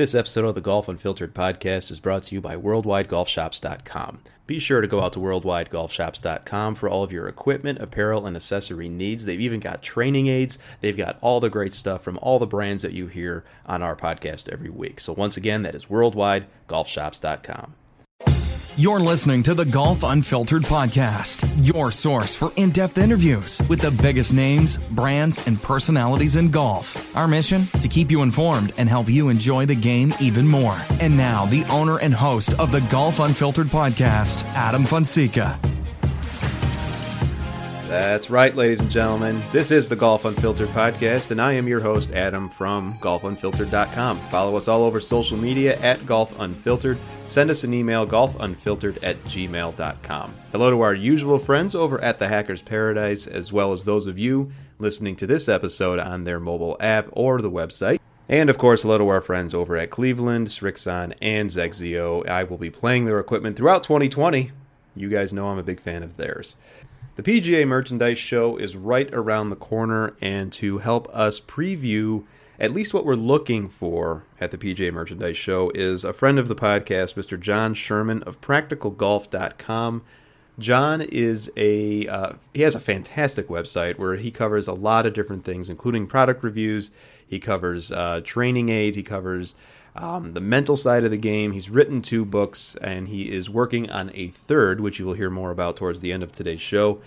This episode of the Golf Unfiltered podcast is brought to you by WorldwideGolfShops.com. Be sure to go out to WorldwideGolfShops.com for all of your equipment, apparel, and accessory needs. They've even got training aids. They've got all the great stuff from all the brands that you hear on our podcast every week. So, once again, that is WorldwideGolfShops.com. You're listening to the Golf Unfiltered podcast, your source for in depth interviews with the biggest names, brands, and personalities in golf. Our mission? To keep you informed and help you enjoy the game even more. And now, the owner and host of the Golf Unfiltered podcast, Adam Fonseca. That's right, ladies and gentlemen. This is the Golf Unfiltered podcast, and I am your host, Adam from golfunfiltered.com. Follow us all over social media at Golf Unfiltered. Send us an email, golfunfiltered at gmail.com. Hello to our usual friends over at the Hackers Paradise, as well as those of you listening to this episode on their mobile app or the website. And of course, hello to our friends over at Cleveland, Srixon, and XXIO. I will be playing their equipment throughout 2020. You guys know I'm a big fan of theirs. The PGA Merchandise Show is right around the corner, and to help us preview at least what we're looking for at the PGA Merchandise Show is a friend of the podcast, Mr. Jon Sherman of PracticalGolf.com. Jon is a uh, he has a fantastic website where he covers a lot of different things, including product reviews. He covers uh, training aids. He covers um, the mental side of the game. He's written two books, and he is working on a third, which you will hear more about towards the end of today's show.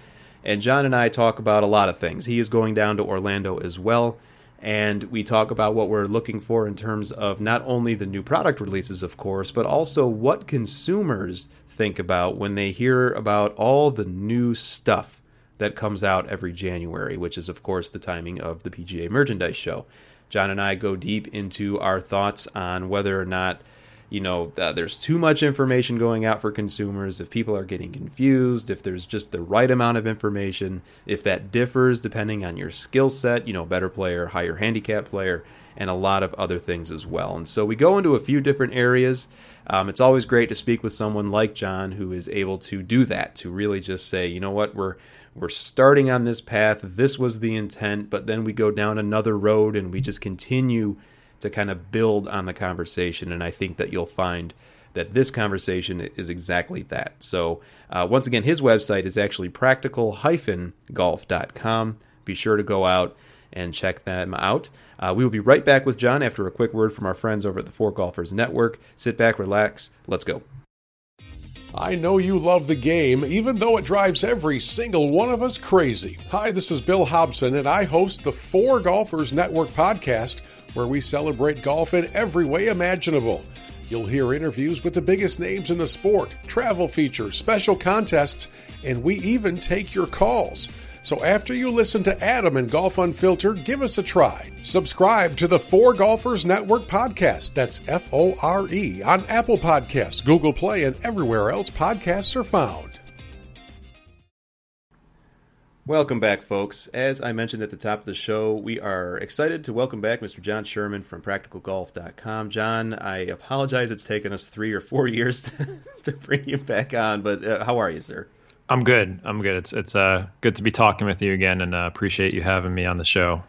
And Jon and I talk about a lot of things. He is going down to Orlando as well, and we talk about what we're looking for in terms of not only the new product releases, of course, but also what consumers think about when they hear about all the new stuff that comes out every January, which is, of course, the timing of the PGA Merchandise Show. Jon and I go deep into our thoughts on whether or not, you know, uh, there's too much information going out for consumers, if people are getting confused, if there's just the right amount of information, if that differs depending on your skill set, you know, better player, higher handicap player, and a lot of other things as well. And so we go into a few different areas. Um, it's always great to speak with someone like Jon who is able to do that, to really just say, you know what, we're we're starting on this path. This was the intent, but then we go down another road and we just continue to kind of build on the conversation. And I think that you'll find that this conversation is exactly that. So, uh, once again, his website is actually practical golf.com. Be sure to go out and check them out. Uh, we will be right back with Jon after a quick word from our friends over at the Fore Golfers Network. Sit back, relax, let's go. I know you love the game, even though it drives every single one of us crazy. Hi, this is Bill Hobson, and I host the Fore Golfers Network podcast, where we celebrate golf in every way imaginable. You'll hear interviews with the biggest names in the sport, travel features, special contests, and we even take your calls. So after you listen to Adam and Golf Unfiltered, give us a try. Subscribe to the Fore Golfers Network podcast. That's F O R E on Apple Podcasts, Google Play, and everywhere else podcasts are found. Welcome back, folks. As I mentioned at the top of the show, we are excited to welcome back Mr. Jon Sherman from PracticalGolf.com. Jon, I apologize it's taken us three or four years to bring you back on, but uh, how are you, sir? I'm good. I'm good. It's it's uh, good to be talking with you again, and uh, appreciate you having me on the show.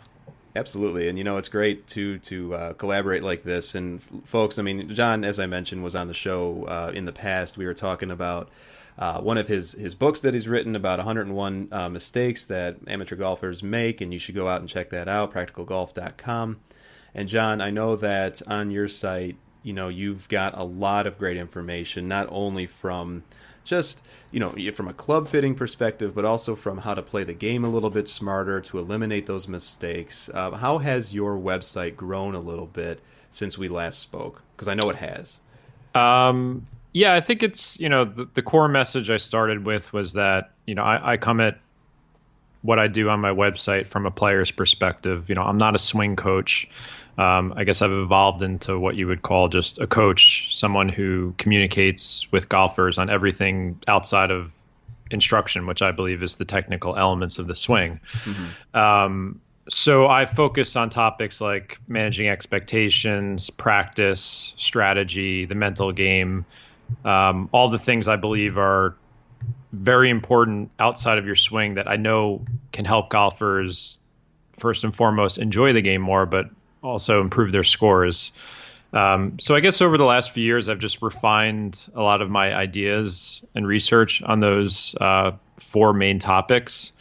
Absolutely, and you know it's great to to uh, collaborate like this. And folks, I mean, Jon, as I mentioned, was on the show uh, in the past. We were talking about uh, one of his his books that he's written about 101 uh, mistakes that amateur golfers make, and you should go out and check that out. PracticalGolf.com. And Jon, I know that on your site, you know, you've got a lot of great information, not only from just you know from a club fitting perspective, but also from how to play the game a little bit smarter to eliminate those mistakes. Uh, how has your website grown a little bit since we last spoke? Because I know it has. Um, yeah, I think it's you know the, the, core message I started with was that you know I, I come at what I do on my website from a player's perspective. You know, I'm not a swing coach um, I guess I've evolved into what you would call just a coach, someone who communicates with golfers on everything outside of instruction, which I believe is the technical elements of the swing. Mm-hmm. Um, so I focus on topics like managing expectations, practice, strategy, the mental game, um, all the things I believe are very important outside of your swing that I know can help golfers first and foremost enjoy the game more, but also improve their scores. Um, so I guess over the last few years, I've just refined a lot of my ideas and research on those uh, four main topics.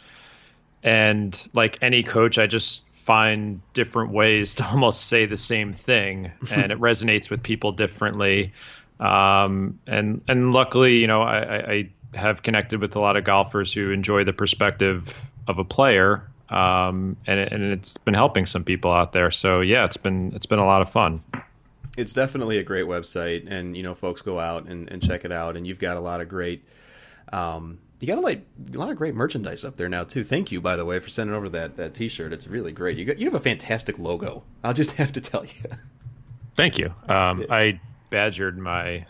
And like any coach, I just find different ways to almost say the same thing, and it resonates with people differently. Um, and and luckily, you know, I, I have connected with a lot of golfers who enjoy the perspective of a player, um, and and it's been helping some people out there. So yeah, it's been it's been a lot of fun. It's definitely a great website, and you know, folks go out and, and check it out. And you've got a lot of great, um, you got a, like, a lot of great merchandise up there now too. Thank you, by the way, for sending over that that T-shirt. It's really great. You got you have a fantastic logo. I'll just have to tell you. Thank you. Um, I badgered my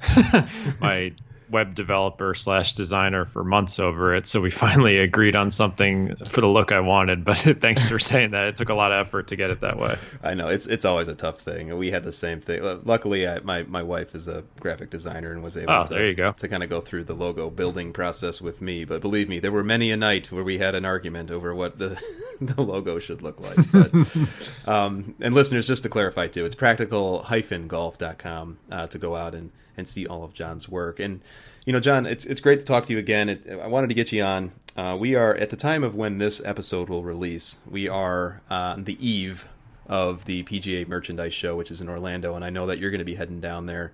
my web developer slash designer for months over it. So we finally agreed on something for the look I wanted. But thanks for saying that. It took a lot of effort to get it that way. I know it's it's always a tough thing. We had the same thing. Luckily, I, my my wife is a graphic designer and was able oh, to there you go. to kind of go through the logo building process with me. But believe me, there were many a night where we had an argument over what the the logo should look like. But, um, and listeners, just to clarify too, it's practical-golf.com uh, to go out and and see all of Jon's work. And you know, Jon, it's it's great to talk to you again. It, I wanted to get you on. Uh, we are at the time of when this episode will release. We are uh, on the eve of the PGA Merchandise Show, which is in Orlando, and I know that you're going to be heading down there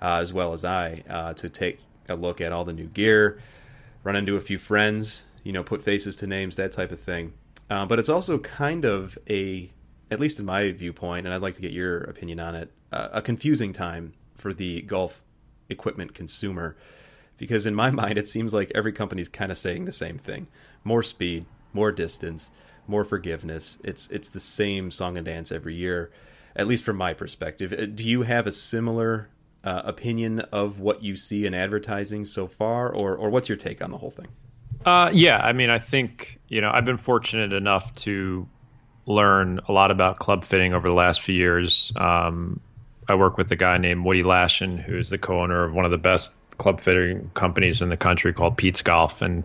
uh, as well as I uh, to take a look at all the new gear, run into a few friends, you know, put faces to names, that type of thing. Uh, but it's also kind of a, at least in my viewpoint, and I'd like to get your opinion on it, a confusing time for the golf equipment consumer because in my mind it seems like every company's kind of saying the same thing. More speed more distance more forgiveness. It's it's the same song and dance every year at least from my perspective. Uh, do you have a similar uh, opinion of what you see in advertising so far or or what's your take on the whole thing? Uh, yeah i mean i think you know i've been fortunate enough to learn a lot about club fitting over the last few years. Um, I work with a guy named Woody Lashin, who's the co-owner of one of the best club fitting companies in the country called Pete's Golf, and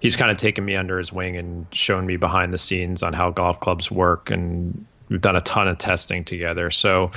he's kind of taken me under his wing and shown me behind the scenes on how golf clubs work, and we've done a ton of testing together. So.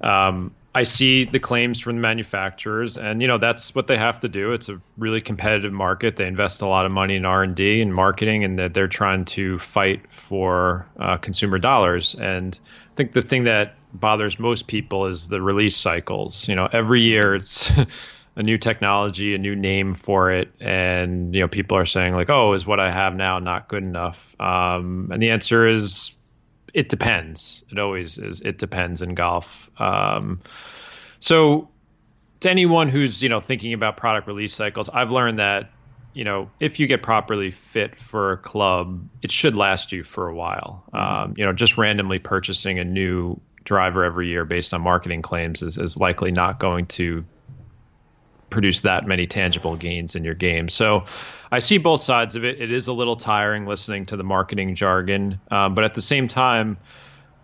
Um, I see the claims from the manufacturers, and you know that's what they have to do. It's a really competitive market. They invest a lot of money in R and D and marketing, and that they're trying to fight for uh, consumer dollars. And I think the thing that bothers most people is the release cycles. You know, every year it's a new technology, a new name for it, and you know people are saying like, "Oh, is what I have now not good enough?" Um, and the answer is, it depends. It always is. It depends in golf. Um, so, to anyone who's you know thinking about product release cycles, I've learned that you know if you get properly fit for a club, it should last you for a while. Mm-hmm. Um, you know, just randomly purchasing a new driver every year based on marketing claims is, is likely not going to produce that many tangible gains in your game. So I see both sides of it. It is a little tiring listening to the marketing jargon, um, but at the same time,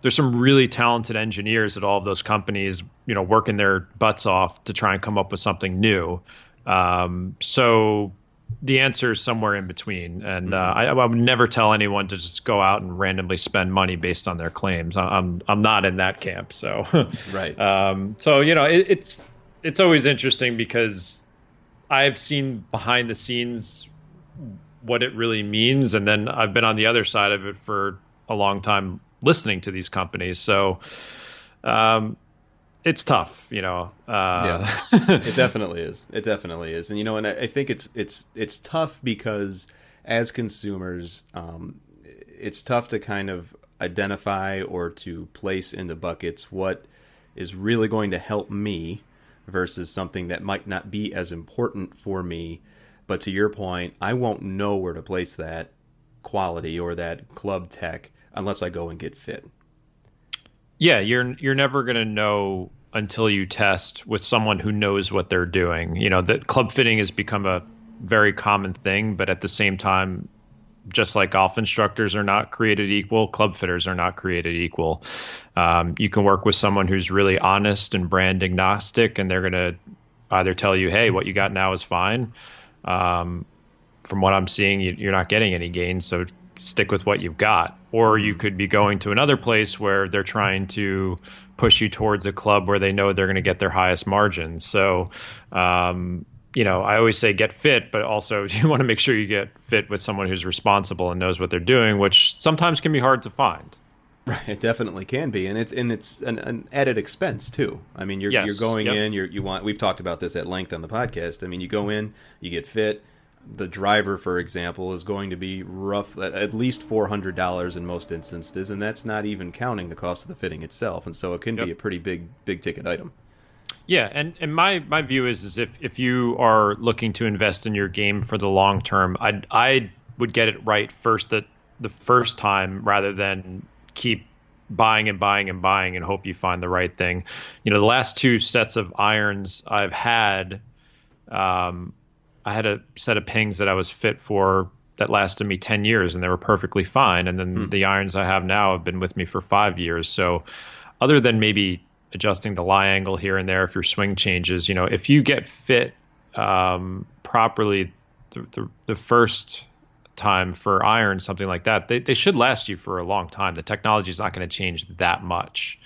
there's some really talented engineers at all of those companies, you know, working their butts off to try and come up with something new. Um, so the answer is somewhere in between, and uh, I, I, would never tell anyone to just go out and randomly spend money based on their claims. I'm I'm not in that camp, so right. Um, so you know, it, it's it's always interesting because I've seen behind the scenes what it really means, and then I've been on the other side of it for a long time, listening to these companies. So, um, it's tough, you know. Uh, yeah, it definitely is. It definitely is, and you know, and I, I think it's it's it's tough because as consumers, um, it's tough to kind of identify or to place into buckets what is really going to help me versus something that might not be as important for me. But to your point, I won't know where to place that quality or that club tech unless I go and get fit. Yeah, you're you're never going to know until you test with someone who knows what they're doing. You know, that club fitting has become a very common thing, but at the same time, just like golf instructors are not created equal, club fitters are not created equal. Um, you can work with someone who's really honest and brand agnostic, and they're going to either tell you, "Hey, what you got now is fine." Um, from what I'm seeing, you, are not getting any gains, so stick with what you've got. Or you could be going to another place where they're trying to push you towards a club where they know they're going to get their highest margins. So, um, you know, I always say get fit, but also you want to make sure you get fit with someone who's responsible and knows what they're doing, which sometimes can be hard to find. Right, it definitely can be, and it's and it's an, an added expense too. I mean, you're Yes, you're going yep. in, you're, you want. We've talked about this at length on the podcast. I mean, you go in, you get fit. The driver, for example, is going to be rough at, least four hundred dollars in most instances, and that's not even counting the cost of the fitting itself. And so it can Yep. be a pretty big big ticket item. Yeah, and, and my, my view is is if, if you are looking to invest in your game for the long term, I I would get it right first that the first time rather than keep buying and buying and buying and hope you find the right thing. You know, the last two sets of irons I've had, um, I had a set of pings that I was fit for that lasted me 10 years and they were perfectly fine. And then the irons I have now have been with me for five years. So, other than maybe adjusting the lie angle here and there if your swing changes, you know, if you get fit um, properly the, the, the first time for iron, something like that, they, they should last you for a long time. The technology is not going to change that much.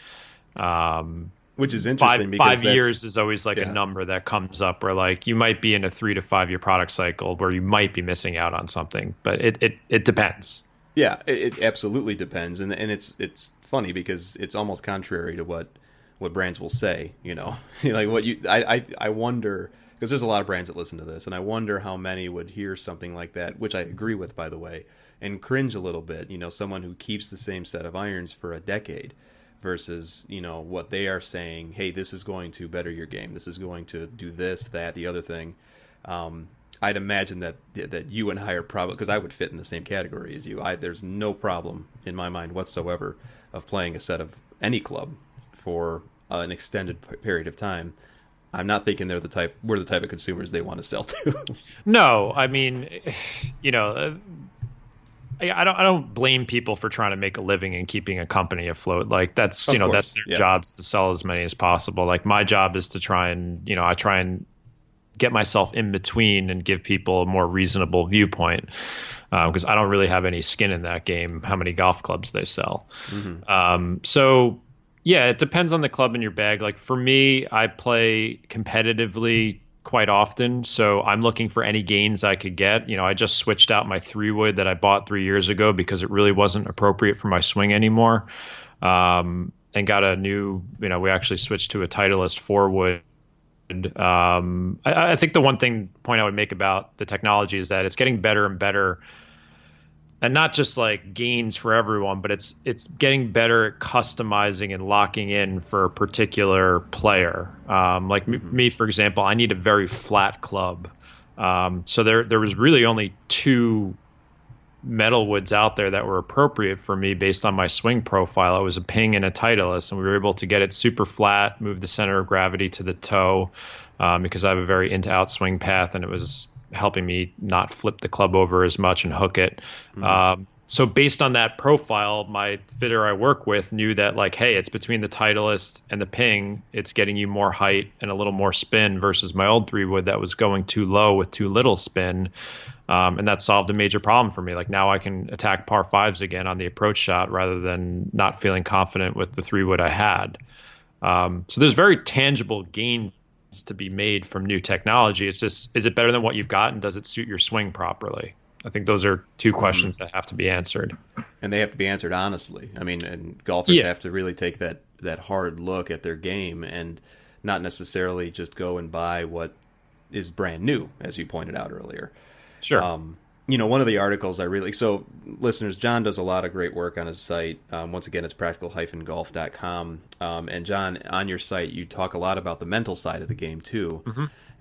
Um, Which is interesting five, because five years is always like yeah. a number that comes up where like you might be in a three to five year product cycle where you might be missing out on something, but it, it, it depends. Yeah, it, it absolutely depends, and and it's it's funny because it's almost contrary to what what brands will say. You know, like what you I I, I wonder because there's a lot of brands that listen to this, and I wonder how many would hear something like that, which I agree with, by the way, and cringe a little bit. You know, someone who keeps the same set of irons for a decade versus you know what they are saying. Hey, this is going to better your game. This is going to do this, that, the other thing. Um, I'd imagine that that you and I are probably because I would fit in the same category as you. I there's no problem in my mind whatsoever of playing a set of any club for an extended period of time. I'm not thinking they're the type we're the type of consumers they want to sell to. No, I mean, you know, uh, I, I don't I don't blame people for trying to make a living and keeping a company afloat. Like that's Of you know course, that's their yeah. jobs to sell as many as possible. Like my job is to try and you know I try and get myself in between and give people a more reasonable viewpoint because I don't really have any skin in that game. How many golf clubs they sell? Um, so yeah, it depends on the club in your bag. Like for me, I play competitively quite often, so I'm looking for any gains I could get. You know, I just switched out my three wood that I bought three years ago because it really wasn't appropriate for my swing anymore, um, and got a new. You know, we actually switched to a Titleist four wood. Um, I, I think the one thing point I would make about the technology is that it's getting better and better and not just like gains for everyone, but it's it's getting better at customizing and locking in for a particular player. Um, like me, me, for example, I need a very flat club. Um, so there there was really only two metal woods out there that were appropriate for me based on my swing profile. It was a ping and a Titleist, and we were able to get it super flat, move the center of gravity to the toe, um, because I have a very into outswing path, and it was helping me not flip the club over as much and hook it. Um, so based on that profile, my fitter I work with knew that like, hey, it's between the Titleist and the ping. It's getting you more height and a little more spin versus my old three wood that was going too low with too little spin. Um, and that solved a major problem for me. Like now I can attack par fives again on the approach shot rather than not feeling confident with the three wood I had. Um, so there's very tangible gains to be made from new technology. It's just, is it better than what you've got and does it suit your swing properly? I think those are two questions that have to be answered. and they have to be answered honestly. I mean, and golfers Yeah. have to really take that that hard look at their game and not necessarily just go and buy what is brand new, as you pointed out earlier. Sure. Um, you know, one of the articles I really so listeners, Jon does a lot of great work on his site. Um, once again, it's practical-golf.com. Um, and Jon, on your site, you talk a lot about the mental side of the game too.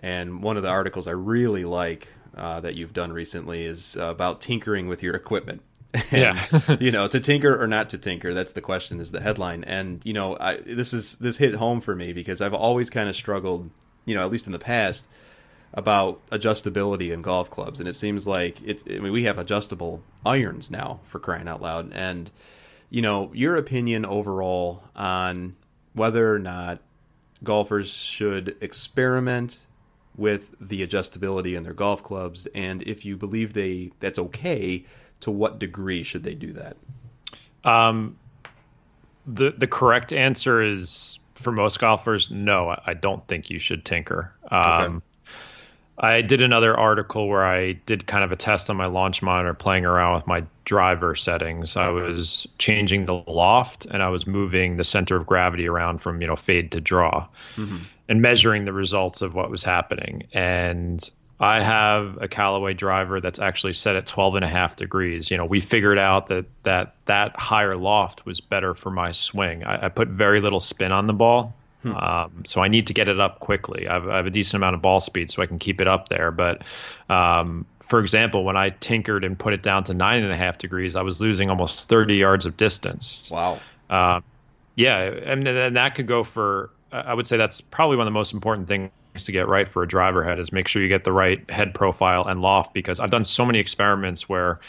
And one of the articles I really like uh, that you've done recently is uh, about tinkering with your equipment. Yeah. you know, to tinker or not to tinker, that's the question. Is the headline, and you know, I this is this hit home for me because I've always kind of struggled, you know, at least in the past, about adjustability in golf clubs, and it seems like it's. I mean, we have adjustable irons now for crying out loud, and you know, your opinion overall on whether or not golfers should experiment with the adjustability in their golf clubs, and if you believe they that's okay, to what degree should they do that? Um, the the correct answer is for most golfers, no. I don't think you should tinker. Um, okay. I did another article where I did kind of a test on my launch monitor, playing around with my driver settings. I was changing the loft and I was moving the center of gravity around from you know fade to draw, mm-hmm. and measuring the results of what was happening. And I have a Callaway driver that's actually set at 12 and a half degrees. You know, we figured out that that that higher loft was better for my swing. I, I put very little spin on the ball Hmm. Um, so I need to get it up quickly. I have, I have, a decent amount of ball speed, so I can keep it up there. But um, for example, when I tinkered and put it down to nine and a half degrees, I was losing almost 30 yards of distance. Wow. Uh, yeah, and, and that could go for. I would say that's probably one of the most important things to get right for a driver head is make sure you get the right head profile and loft because I've done so many experiments where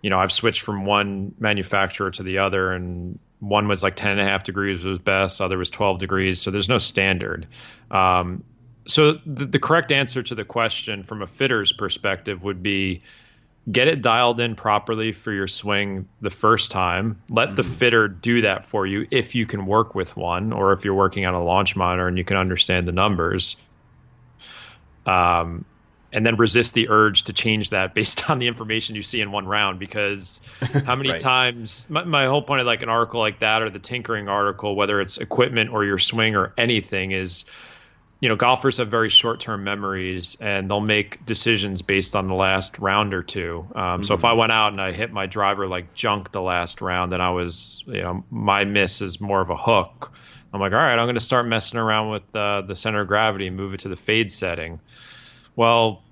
you know I've switched from one manufacturer to the other and one was like 10 and a half degrees was best other was 12 degrees so there's no standard. Um, so the, the, correct answer to the question from a fitter's perspective would be get it dialed in properly for your swing the first time. Let mm-hmm. the fitter do that for you if you can work with one or if you're working on a launch monitor and you can understand the numbers. Um, and then resist the urge to change that based on the information you see in one round because how many right. times my, my, whole point of like an article like that or the tinkering article whether it's equipment or your swing or anything is you know golfers have very short-term memories and they'll make decisions based on the last round or two um, mm-hmm. so if i mm-hmm. went out and i hit my driver like junk the last round and i was you know my miss is more of a hook i'm like all right i'm going to start messing around with uh, the center of gravity and move it to the fade setting well,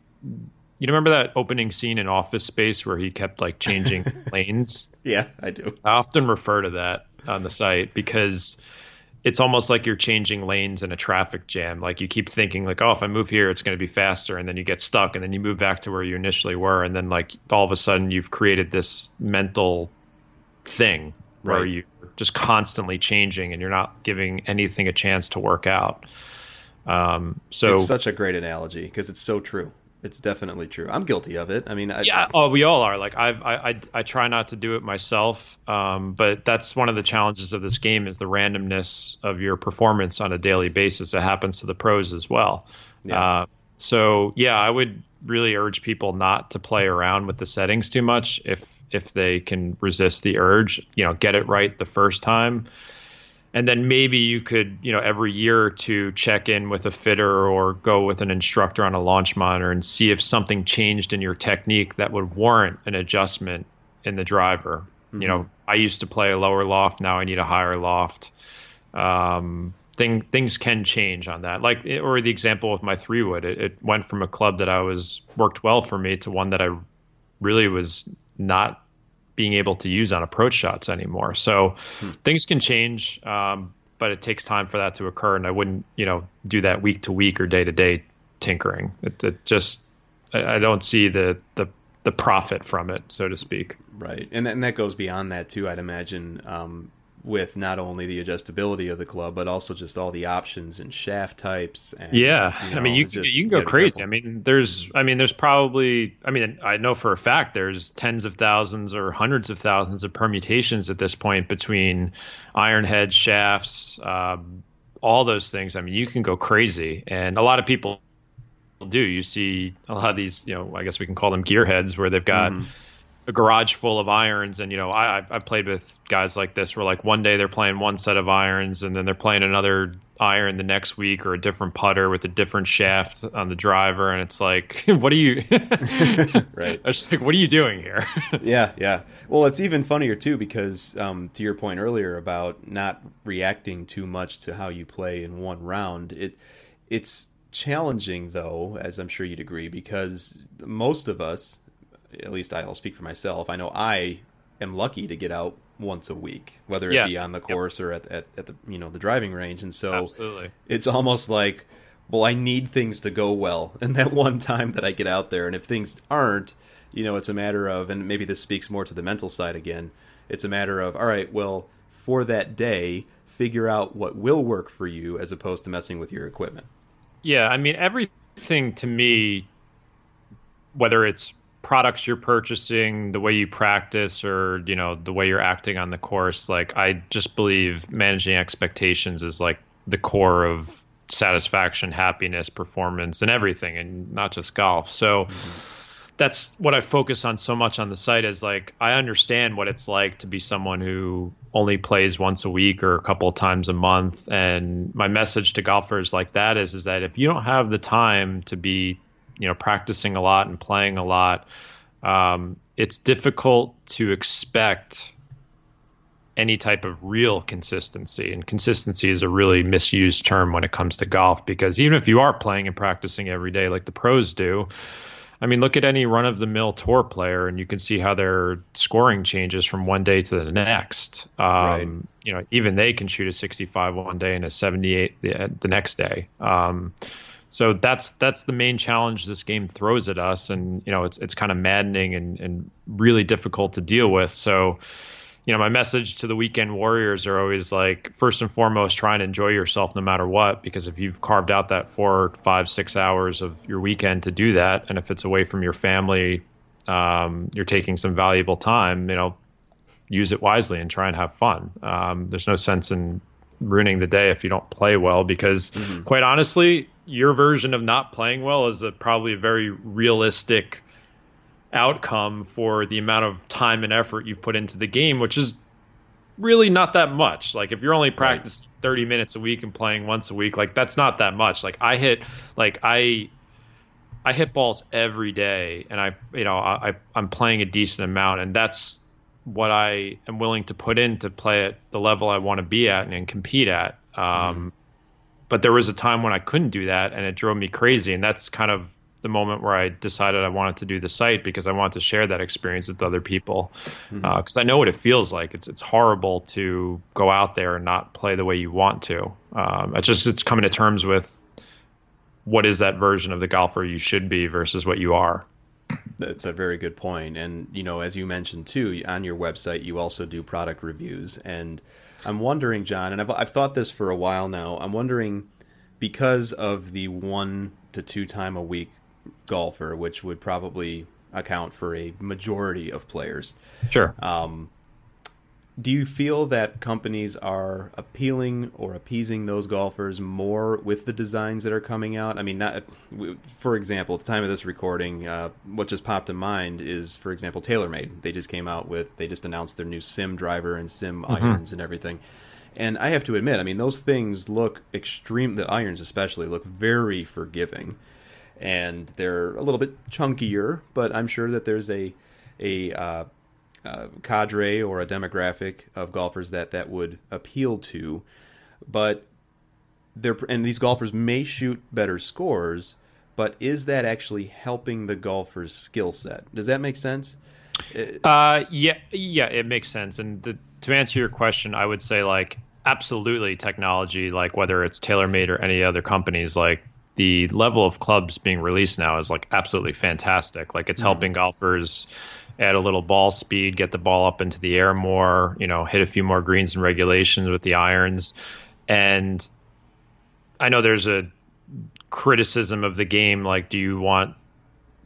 you remember that opening scene in Office Space where he kept like changing lanes? Yeah, I do. I often refer to that on the site because it's almost like you're changing lanes in a traffic jam. Like you keep thinking like, oh, if I move here, it's going to be faster, and then you get stuck, and then you move back to where you initially were, and then like all of a sudden you've created this mental thing right. where you're just constantly changing, and you're not giving anything a chance to work out. Um, so it's such a great analogy because it's so true. It's definitely true. I'm guilty of it. I mean, I, yeah, oh, we all are. Like I've, I, I, I try not to do it myself, um, but that's one of the challenges of this game is the randomness of your performance on a daily basis. It happens to the pros as well. Yeah. Uh, so yeah, I would really urge people not to play around with the settings too much if if they can resist the urge. You know, get it right the first time and then maybe you could you know every year or two check in with a fitter or go with an instructor on a launch monitor and see if something changed in your technique that would warrant an adjustment in the driver mm-hmm. you know mm-hmm. i used to play a lower loft now i need a higher loft um, thing, things can change on that like or the example with my three wood it, it went from a club that i was worked well for me to one that i really was not being able to use on approach shots anymore. So hmm. things can change, um, but it takes time for that to occur. And I wouldn't, you know, do that week to week or day to day tinkering. It, it just, I, I, don't see the, the, the profit from it, so to speak. Right. And, and that goes beyond that too, I'd imagine. Um, with not only the adjustability of the club, but also just all the options and shaft types. And, yeah, you know, I mean, you you can go crazy. I mean, there's, I mean, there's probably, I mean, I know for a fact there's tens of thousands or hundreds of thousands of permutations at this point between iron heads, shafts, um, all those things. I mean, you can go crazy, and a lot of people do. You see a lot of these, you know, I guess we can call them gearheads, where they've got. Mm-hmm a garage full of irons and you know I I've played with guys like this where like one day they're playing one set of irons and then they're playing another iron the next week or a different putter with a different shaft on the driver and it's like what are you right. I just like what are you doing here? Yeah yeah. Well it's even funnier too because um, to your point earlier about not reacting too much to how you play in one round it it's challenging though as I'm sure you'd agree because most of us at least I'll speak for myself. I know I am lucky to get out once a week, whether it yeah. be on the course yep. or at, at, at, the you know the driving range, and so Absolutely. it's almost like, well, I need things to go well, and that one time that I get out there, and if things aren't, you know, it's a matter of, and maybe this speaks more to the mental side again. It's a matter of, all right, well, for that day, figure out what will work for you, as opposed to messing with your equipment. Yeah, I mean everything to me, whether it's products you're purchasing, the way you practice, or you know the way you're acting on the course. Like I just believe managing expectations is like the core of satisfaction, happiness, performance, and everything, and not just golf. So. Mm-hmm that's what I focus on so much on the site is like I understand what it's like to be someone who only plays once a week or a couple of times a month and my message to golfers like that is is that if you don't have the time to be you know practicing a lot and playing a lot um, it's difficult to expect any type of real consistency and consistency is a really misused term when it comes to golf because even if you are playing and practicing every day like the pros do I mean, look at any run of the mill tour player, and you can see how their scoring changes from one day to the next. Um, right. You know, even they can shoot a 65 one day and a 78 the, the next day. Um, so that's that's the main challenge this game throws at us, and you know, it's it's kind of maddening and, and really difficult to deal with. So you know, my message to the weekend warriors are always like, first and foremost, try and enjoy yourself no matter what. Because if you've carved out that four, five, six hours of your weekend to do that, and if it's away from your family, um, you're taking some valuable time, you know, use it wisely and try and have fun. Um, there's no sense in ruining the day if you don't play well, because mm-hmm. quite honestly, your version of not playing well is a, probably a very realistic outcome for the amount of time and effort you've put into the game, which is really not that much. Like if you're only practicing right. 30 minutes a week and playing once a week, like that's not that much. Like I hit like I I hit balls every day and I you know, I I'm playing a decent amount and that's what I am willing to put in to play at the level I want to be at and, and compete at. Um, mm. But there was a time when I couldn't do that, and it drove me crazy. And that's kind of the moment where I decided I wanted to do the site because I wanted to share that experience with other people. Because mm-hmm. uh, I know what it feels like. It's it's horrible to go out there and not play the way you want to. Um, it's just it's coming to terms with what is that version of the golfer you should be versus what you are. That's a very good point. And you know, as you mentioned too, on your website you also do product reviews. And I'm wondering, Jon, and I've I've thought this for a while now. I'm wondering because of the one to two time a week golfer, which would probably account for a majority of players. Sure. Um, do you feel that companies are appealing or appeasing those golfers more with the designs that are coming out? I mean, not, for example, at the time of this recording, uh, what just popped in mind is, for example, TaylorMade. They just came out with, they just announced their new sim driver and sim mm-hmm. irons and everything. And I have to admit, I mean, those things look extreme. The irons, especially, look very forgiving and they're a little bit chunkier, but I'm sure that there's a a uh, uh, cadre or a demographic of golfers that that would appeal to. But they're and these golfers may shoot better scores, but is that actually helping the golfer's skill set? Does that make sense? Uh, yeah, yeah, it makes sense. And the, to answer your question, I would say like absolutely technology, like whether it's TaylorMade or any other companies, like the level of clubs being released now is like absolutely fantastic. Like it's mm-hmm. helping golfers add a little ball speed, get the ball up into the air more, you know, hit a few more greens and regulations with the irons. And I know there's a criticism of the game like do you want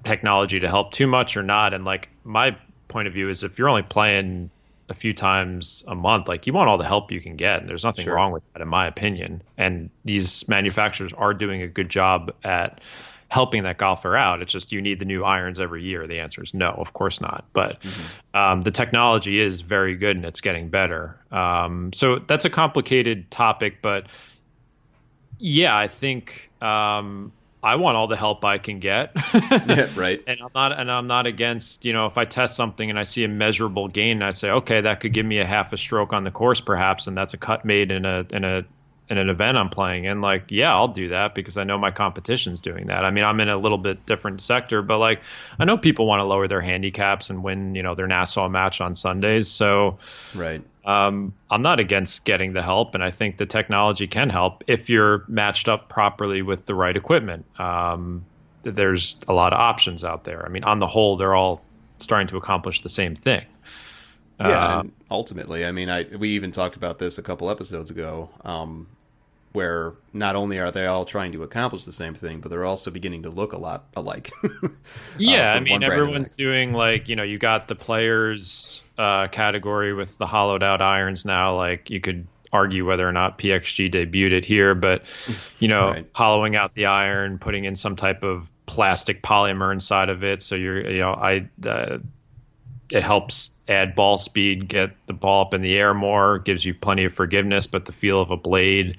technology to help too much or not? And like my point of view is if you're only playing a few times a month, like you want all the help you can get. And there's nothing sure. wrong with that, in my opinion. And these manufacturers are doing a good job at helping that golfer out. It's just you need the new irons every year. The answer is no, of course not. But mm-hmm. um, the technology is very good and it's getting better. Um, so that's a complicated topic, but yeah, I think um, I want all the help I can get. yeah, right. And I'm not and I'm not against, you know, if I test something and I see a measurable gain and I say, okay, that could give me a half a stroke on the course perhaps and that's a cut made in a in a in an event I'm playing in, like, yeah, I'll do that because I know my competition's doing that. I mean, I'm in a little bit different sector, but like, I know people want to lower their handicaps and win, you know, their Nassau match on Sundays. So, right. Um, I'm not against getting the help, and I think the technology can help if you're matched up properly with the right equipment. Um, there's a lot of options out there. I mean, on the whole, they're all starting to accomplish the same thing. Yeah, uh, ultimately, I mean, I we even talked about this a couple episodes ago. Um, where not only are they all trying to accomplish the same thing, but they're also beginning to look a lot alike. uh, yeah, I mean, everyone's doing like you know, you got the players uh, category with the hollowed out irons now. Like you could argue whether or not PXG debuted it here, but you know, right. hollowing out the iron, putting in some type of plastic polymer inside of it, so you're you know, I. Uh, it helps add ball speed, get the ball up in the air more, gives you plenty of forgiveness, but the feel of a blade.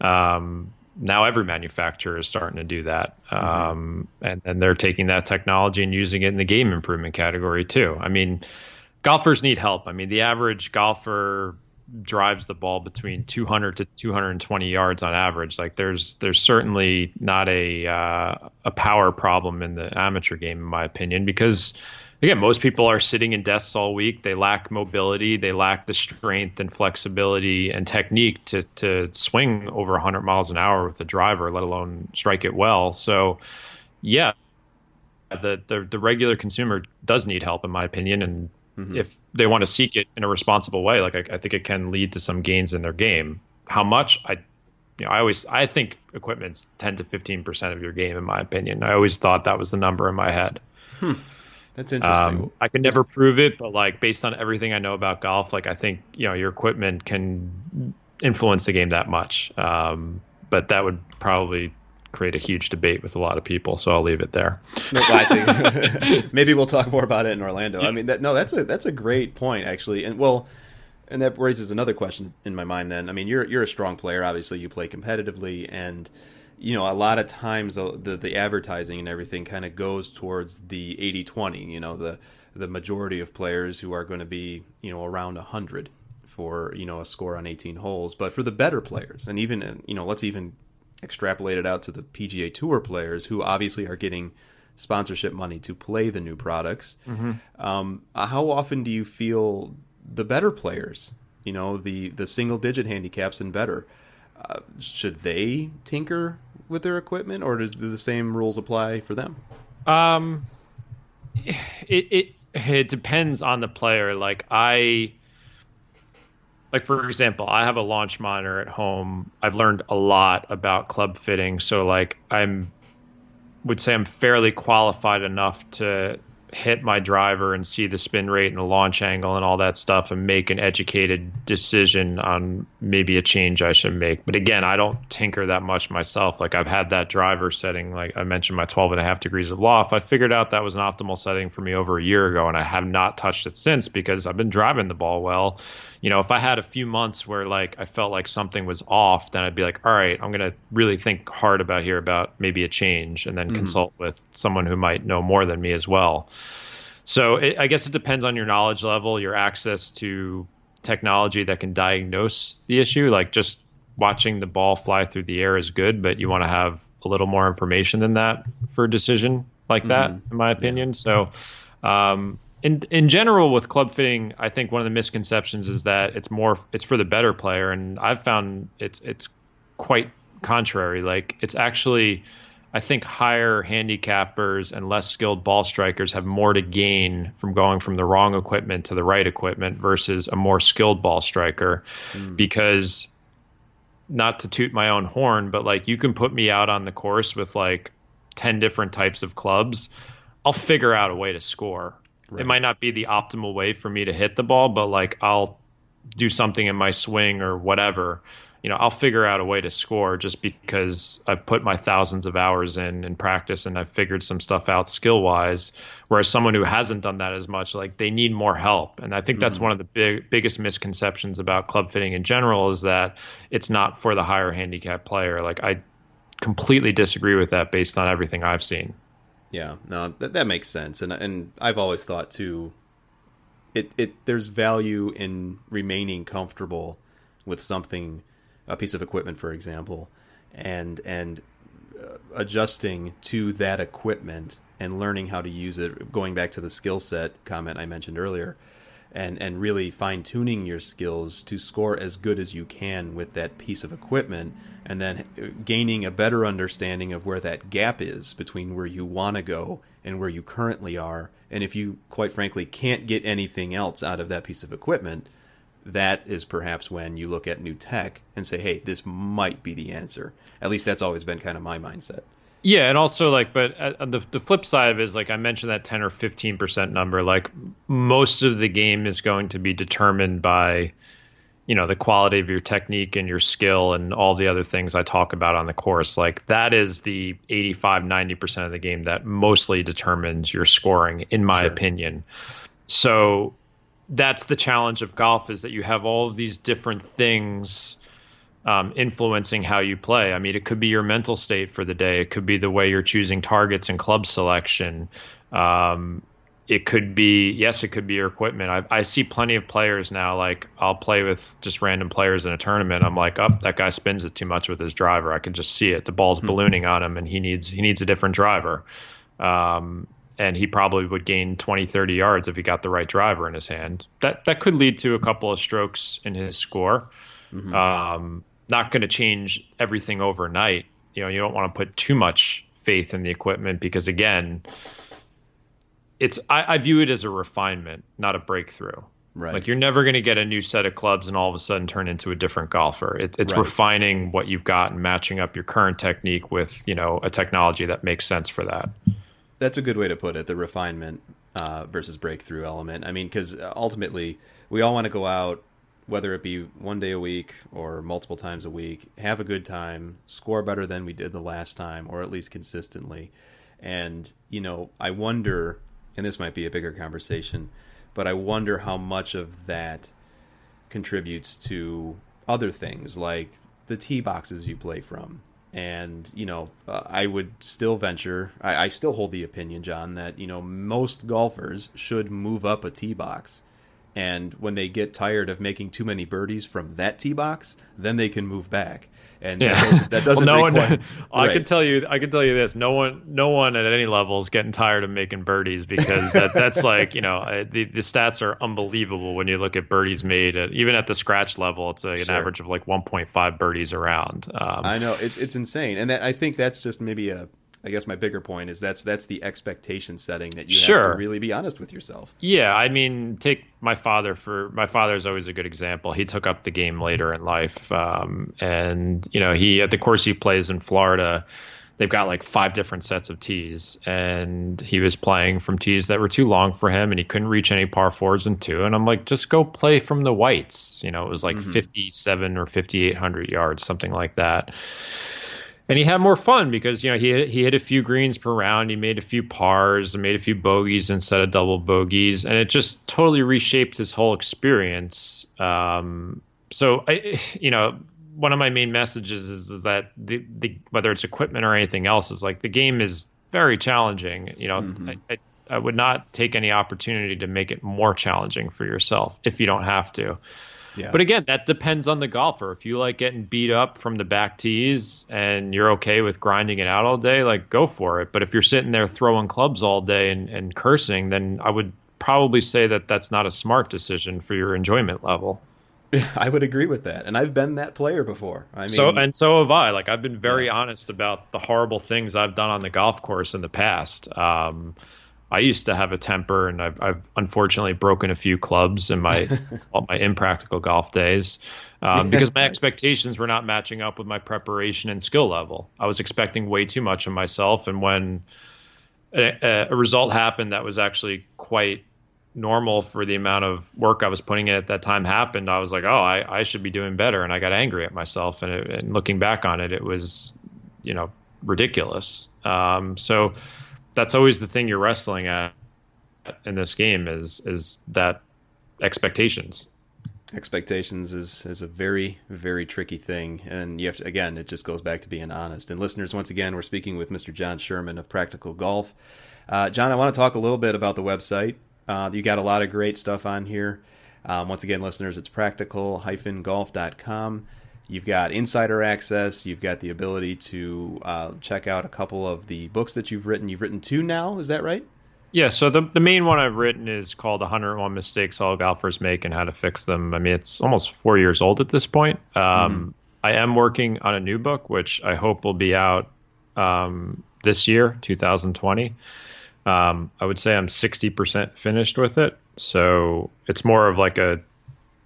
Um, now every manufacturer is starting to do that, mm-hmm. um, and and they're taking that technology and using it in the game improvement category too. I mean, golfers need help. I mean, the average golfer drives the ball between 200 to 220 yards on average. Like there's there's certainly not a uh, a power problem in the amateur game, in my opinion, because again, most people are sitting in desks all week. They lack mobility. They lack the strength and flexibility and technique to to swing over 100 miles an hour with a driver, let alone strike it well. So, yeah, the the, the regular consumer does need help, in my opinion, and mm-hmm. if they want to seek it in a responsible way, like I, I think it can lead to some gains in their game. How much I you know, I always I think equipment's 10 to 15 percent of your game, in my opinion. I always thought that was the number in my head. Hmm. That's interesting. Um, I can never prove it, but like based on everything I know about golf, like I think you know your equipment can influence the game that much. Um, but that would probably create a huge debate with a lot of people. So I'll leave it there. No, maybe we'll talk more about it in Orlando. I mean, that, no, that's a that's a great point actually, and well. And that raises another question in my mind. Then, I mean, you're you're a strong player. Obviously, you play competitively, and you know, a lot of times the the advertising and everything kind of goes towards the 80-20, you know, the the majority of players who are going to be, you know, around 100 for, you know, a score on 18 holes, but for the better players and even you know, let's even extrapolate it out to the PGA Tour players who obviously are getting sponsorship money to play the new products. Mm-hmm. Um, how often do you feel the better players, you know, the the single digit handicaps and better, uh, should they tinker with their equipment, or does do the same rules apply for them? Um, it it it depends on the player. Like I, like for example, I have a launch monitor at home. I've learned a lot about club fitting, so like I'm would say I'm fairly qualified enough to hit my driver and see the spin rate and the launch angle and all that stuff and make an educated decision on maybe a change I should make. But again, I don't tinker that much myself. Like I've had that driver setting, like I mentioned, my 12 and a half degrees of loft. I figured out that was an optimal setting for me over a year ago, and I have not touched it since because I've been driving the ball well you know, if I had a few months where like I felt like something was off, then I'd be like, all right, I'm going to really think hard about here about maybe a change and then mm-hmm. consult with someone who might know more than me as well. So it, I guess it depends on your knowledge level, your access to technology that can diagnose the issue. Like just watching the ball fly through the air is good, but you want to have a little more information than that for a decision like that, mm-hmm. in my opinion. Yeah. So, um, in in general with club fitting, I think one of the misconceptions is that it's more it's for the better player, and I've found it's it's quite contrary. Like it's actually, I think higher handicappers and less skilled ball strikers have more to gain from going from the wrong equipment to the right equipment versus a more skilled ball striker, mm. because not to toot my own horn, but like you can put me out on the course with like ten different types of clubs. I'll figure out a way to score Right. It might not be the optimal way for me to hit the ball, but like I'll do something in my swing or whatever. You know, I'll figure out a way to score just because I've put my thousands of hours in in practice and I've figured some stuff out skill wise. Whereas someone who hasn't done that as much, like they need more help. And I think that's mm. one of the big biggest misconceptions about club fitting in general is that it's not for the higher handicap player. Like I completely disagree with that based on everything I've seen. Yeah, no, that that makes sense, and and I've always thought too. It it there's value in remaining comfortable with something, a piece of equipment, for example, and and uh, adjusting to that equipment and learning how to use it. Going back to the skill set comment I mentioned earlier, and and really fine tuning your skills to score as good as you can with that piece of equipment and then uh, gaining a better understanding of where that gap is between where you want to go and where you currently are and if you quite frankly can't get anything else out of that piece of equipment that is perhaps when you look at new tech and say, hey, this might be the answer. At least that's always been kind of my mindset. Yeah, and also like, but uh, the the flip side of it is like I mentioned that ten or fifteen percent number. Like most of the game is going to be determined by, you know, the quality of your technique and your skill and all the other things I talk about on the course. Like that is the 85, 90 percent of the game that mostly determines your scoring, in my sure. opinion. So that's the challenge of golf is that you have all of these different things um, influencing how you play. I mean, it could be your mental state for the day. It could be the way you're choosing targets and club selection. Um, it could be yes, it could be your equipment. I, I see plenty of players now. Like I'll play with just random players in a tournament. I'm like, oh, that guy spins it too much with his driver. I can just see it. The ball's mm-hmm. ballooning on him, and he needs he needs a different driver. Um, and he probably would gain 20, 30 yards if he got the right driver in his hand. That that could lead to a couple of strokes in his score. Mm-hmm. Um, not going to change everything overnight. You know, you don't want to put too much faith in the equipment because again, it's I, I view it as a refinement, not a breakthrough. Right. Like you're never going to get a new set of clubs and all of a sudden turn into a different golfer. It, it's right. refining what you've got and matching up your current technique with you know a technology that makes sense for that. That's a good way to put it. The refinement uh, versus breakthrough element. I mean, because ultimately we all want to go out whether it be one day a week or multiple times a week, have a good time, score better than we did the last time, or at least consistently. And, you know, I wonder, and this might be a bigger conversation, but I wonder how much of that contributes to other things like the tee boxes you play from. And, you know, uh, I would still venture, I, I still hold the opinion, Jon, that, you know, most golfers should move up a tee box and when they get tired of making too many birdies from that tee box, then they can move back. And yeah. that, doesn't, that doesn't well, no require, one, right. I can tell you, I can tell you this: no one, no one at any level is getting tired of making birdies because that, that's like you know the, the stats are unbelievable when you look at birdies made at, even at the scratch level. It's an sure. average of like 1.5 birdies around. Um, I know it's it's insane, and that, I think that's just maybe a I guess my bigger point is that's that's the expectation setting that you sure. have to really be honest with yourself. Yeah, I mean, take my father for my father is always a good example. He took up the game later in life, um, and you know, he at the course he plays in Florida, they've got like five different sets of tees, and he was playing from tees that were too long for him, and he couldn't reach any par fours and two. And I'm like, just go play from the whites. You know, it was like mm-hmm. 57 or 5800 yards, something like that and he had more fun because you know he he hit a few greens per round, he made a few pars, made a few bogeys instead of double bogeys, and it just totally reshaped his whole experience. Um, so I, you know, one of my main messages is, is that the, the whether it's equipment or anything else is like the game is very challenging. You know, mm-hmm. I, I, I would not take any opportunity to make it more challenging for yourself if you don't have to. Yeah. But again, that depends on the golfer. If you like getting beat up from the back tees and you're okay with grinding it out all day, like go for it. But if you're sitting there throwing clubs all day and, and cursing, then I would probably say that that's not a smart decision for your enjoyment level. I would agree with that, and I've been that player before. I mean, so and so have I. Like I've been very yeah. honest about the horrible things I've done on the golf course in the past. Um, I used to have a temper, and I've, I've unfortunately broken a few clubs in my all my impractical golf days um, because my expectations were not matching up with my preparation and skill level. I was expecting way too much of myself, and when a, a result happened that was actually quite normal for the amount of work I was putting in at that time happened, I was like, oh, I, I should be doing better, and I got angry at myself. And, it, and looking back on it, it was, you know, ridiculous. Um, so that's always the thing you're wrestling at in this game is is that expectations. Expectations is is a very very tricky thing. And you have to again it just goes back to being honest. And listeners once again we're speaking with mr jon sherman of practical golf. Uh, jon i want to talk a little bit about the website. Uh, you got a lot of great stuff on here. Um, once again listeners it's practical-golf.com You've got insider access. You've got the ability to uh, check out a couple of the books that you've written. You've written two now, is that right? Yeah. So the the main one I've written is called "101 Mistakes All Golfers Make and How to Fix Them." I mean, it's almost four years old at this point. Um, mm-hmm. I am working on a new book, which I hope will be out um, this year, 2020. Um, I would say I'm 60% finished with it. So it's more of like a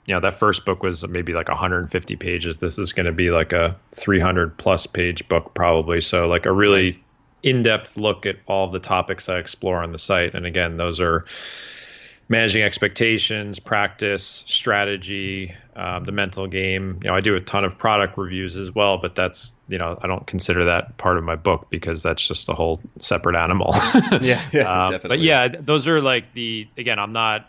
you know that first book was maybe like 150 pages. This is going to be like a 300 plus page book probably. So like a really nice. in-depth look at all the topics I explore on the site. And again, those are managing expectations, practice, strategy, um, the mental game. You know, I do a ton of product reviews as well, but that's you know I don't consider that part of my book because that's just a whole separate animal. yeah, yeah, um, definitely. But yeah, those are like the again. I'm not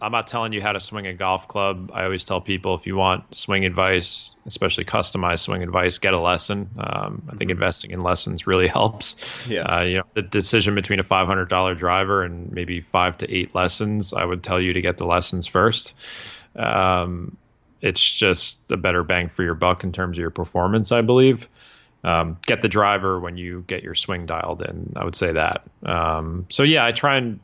I'm not telling you how to swing a golf club. I always tell people if you want swing advice, especially customized swing advice, get a lesson. Um, I think mm-hmm. investing in lessons really helps. Yeah. Uh, you know, the decision between a $500 driver and maybe five to eight lessons, I would tell you to get the lessons first. Um, it's just a better bang for your buck in terms of your performance, I believe. Um, get the driver when you get your swing dialed in. I would say that. Um, so yeah, I try and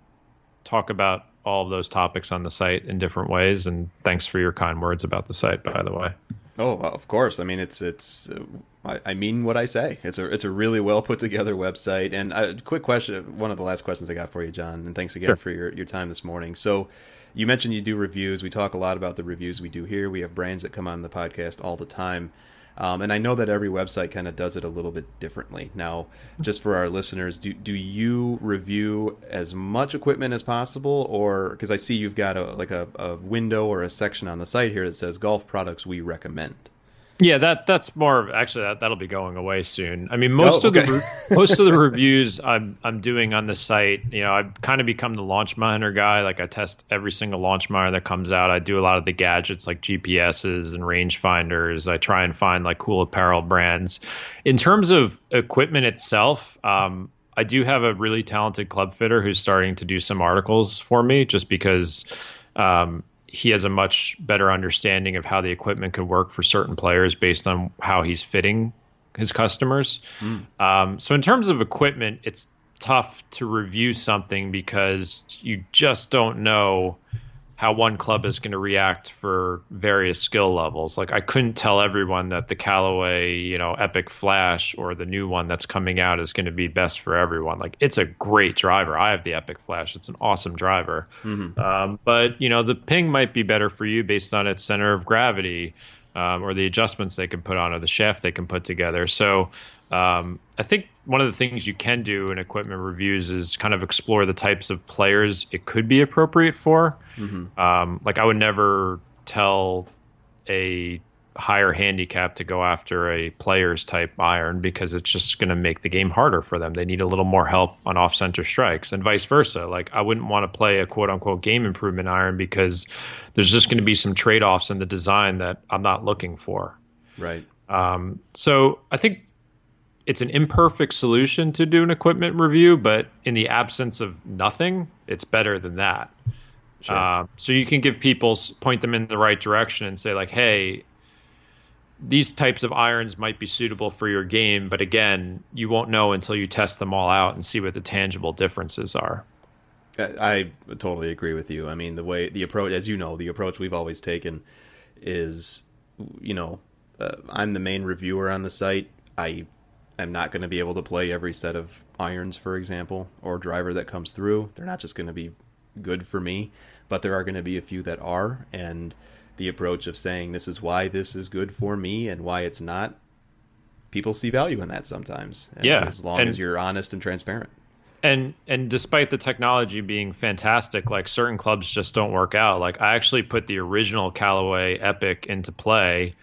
talk about all of those topics on the site in different ways. And thanks for your kind words about the site, by the way. Oh, of course. I mean, it's it's. Uh, I, I, mean what I say. It's a it's a really well put together website. And a uh, quick question, one of the last questions I got for you, Jon. And thanks again sure. for your your time this morning. So, you mentioned you do reviews. We talk a lot about the reviews we do here. We have brands that come on the podcast all the time. Um, and I know that every website kind of does it a little bit differently. Now, just for our listeners, do do you review as much equipment as possible, or because I see you've got a like a, a window or a section on the site here that says golf products we recommend. Yeah, that that's more actually that that'll be going away soon. I mean, most oh, okay. of the most of the reviews I'm I'm doing on the site, you know, I've kind of become the launch monitor guy. Like I test every single launch monitor that comes out. I do a lot of the gadgets like GPSs and rangefinders. I try and find like cool apparel brands. In terms of equipment itself, um, I do have a really talented club fitter who's starting to do some articles for me, just because. Um, he has a much better understanding of how the equipment could work for certain players based on how he's fitting his customers. Mm. Um, so in terms of equipment, it's tough to review something because you just don't know how one club is going to react for various skill levels. Like I couldn't tell everyone that the Callaway, you know, Epic Flash or the new one that's coming out is going to be best for everyone. Like it's a great driver. I have the Epic Flash. It's an awesome driver. Mm-hmm. Um, but you know, the Ping might be better for you based on its center of gravity. Um, or the adjustments they can put on, or the shaft they can put together. So, um, I think one of the things you can do in equipment reviews is kind of explore the types of players it could be appropriate for. Mm-hmm. Um, like I would never tell a higher handicap to go after a player's type iron because it's just going to make the game harder for them. They need a little more help on off center strikes and vice versa. Like I wouldn't want to play a quote unquote game improvement iron because there's just going to be some trade offs in the design that I'm not looking for. Right. Um, so I think it's an imperfect solution to do an equipment review, but in the absence of nothing, it's better than that. Sure. Uh, so you can give people point them in the right direction and say like, hey, these types of irons might be suitable for your game, but again, you won't know until you test them all out and see what the tangible differences are. I totally agree with you. I mean, the way the approach, as you know, the approach we've always taken is, you know, uh, I'm the main reviewer on the site. I am not going to be able to play every set of irons, for example, or driver that comes through. They're not just going to be good for me, but there are going to be a few that are. And the approach of saying this is why this is good for me and why it's not, people see value in that sometimes. yeah, as long and, as you're honest and transparent. And and despite the technology being fantastic, like certain clubs just don't work out. Like I actually put the original Callaway Epic into play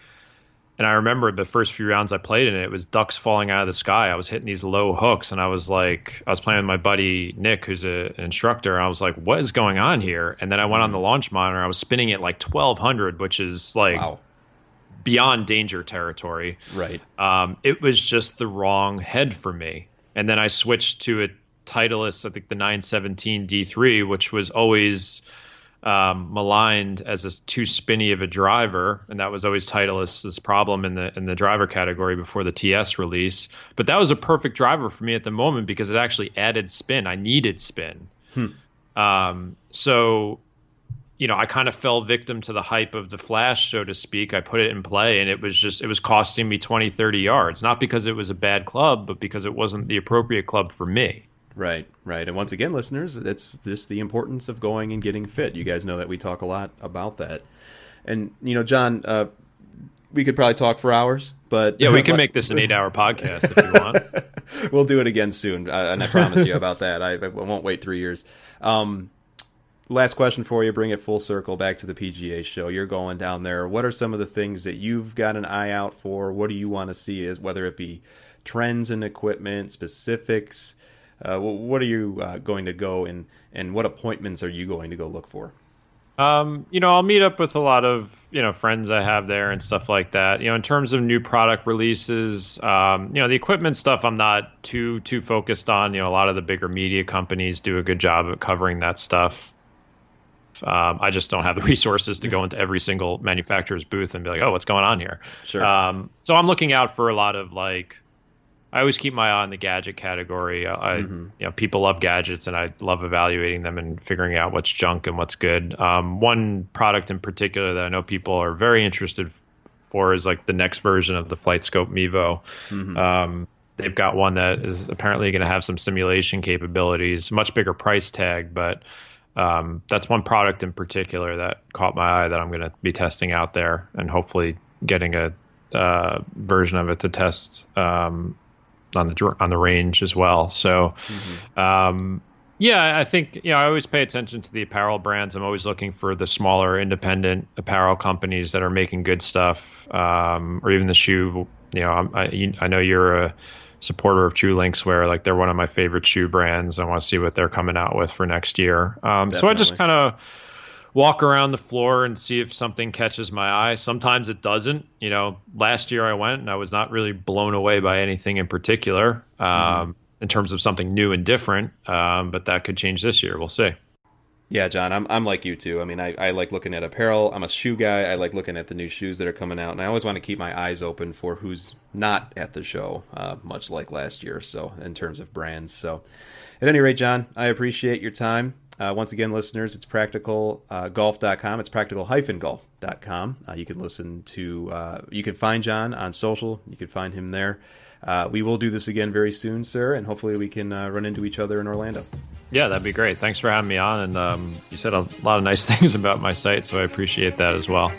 and I remember the first few rounds I played in it, it was ducks falling out of the sky. I was hitting these low hooks, and I was like, I was playing with my buddy Nick, who's a, an instructor. And I was like, what is going on here? And then I went on the launch monitor. I was spinning it like 1200, which is like wow. beyond danger territory. Right. Um, it was just the wrong head for me. And then I switched to a Titleist, I think the 917 D3, which was always um, maligned as a too spinny of a driver, and that was always Titleist's problem in the in the driver category before the TS release. But that was a perfect driver for me at the moment because it actually added spin. I needed spin. Hmm. Um, so, you know, I kind of fell victim to the hype of the flash, so to speak. I put it in play, and it was just it was costing me 20, 30 yards, not because it was a bad club, but because it wasn't the appropriate club for me. Right, right. And once again, listeners, it's just the importance of going and getting fit. You guys know that we talk a lot about that. and you know, Jon, uh, we could probably talk for hours, but yeah, we can make this an eight-hour podcast if you want. we'll do it again soon, uh, and I promise you about that. I, I, won't wait three years. Um, last question for you. Bring it full circle back to the PGA show. You're going down there. What are some of the things that you've got an eye out for? What do you want to see? Is whether it be trends in equipment, specifics. Uh, what are you uh, going to go and and what appointments are you going to go look for? Um, you know, I'll meet up with a lot of you know friends I have there and stuff like that. You know, in terms of new product releases, um, you know, the equipment stuff I'm not too too focused on. You know, a lot of the bigger media companies do a good job of covering that stuff. Um, I just don't have the resources to go into every single manufacturer's booth and be like, oh, what's going on here? Sure. Um, so I'm looking out for a lot of like I always keep my eye on the gadget category. I, mm-hmm. you know, people love gadgets, and I love evaluating them and figuring out what's junk and what's good. Um, one product in particular that I know people are very interested for is like the next version of the FlightScope Mevo. Mm-hmm. Um, they've got one that is apparently going to have some simulation capabilities, much bigger price tag, but um, that's one product in particular that caught my eye that I'm going to be testing out there, and hopefully getting a uh, version of it to test um, on the on the range as well. So, mm-hmm. um, yeah, I think you know I always pay attention to the apparel brands. I'm always looking for the smaller independent apparel companies that are making good stuff, um, or even the shoe. You know, I, I know you're a supporter of True Linkswear Like they're one of my favorite shoe brands. I want to see what they're coming out with for next year. Um, so I just kind of walk around the floor and see if something catches my eye. Sometimes it doesn't. You know, last year I went and I was not really blown away by anything in particular um, mm-hmm. in terms of something new and different. Um, but that could change this year. We'll see. Yeah, Jon, I'm I'm like you too. I mean, I, I like looking at apparel. I'm a shoe guy. I like looking at the new shoes that are coming out, and I always want to keep my eyes open for who's not at the show, uh, much like last year. So, in terms of brands, so at any rate, Jon, I appreciate your time. Uh, once again, listeners, it's practicalgolf.com. Uh, it's practical-golf.com. Uh, you can listen to, uh, you can find Jon on social. You can find him there. Uh, we will do this again very soon, sir, and hopefully we can uh, run into each other in Orlando. Yeah, that'd be great. Thanks for having me on. And um, you said a lot of nice things about my site, so I appreciate that as well.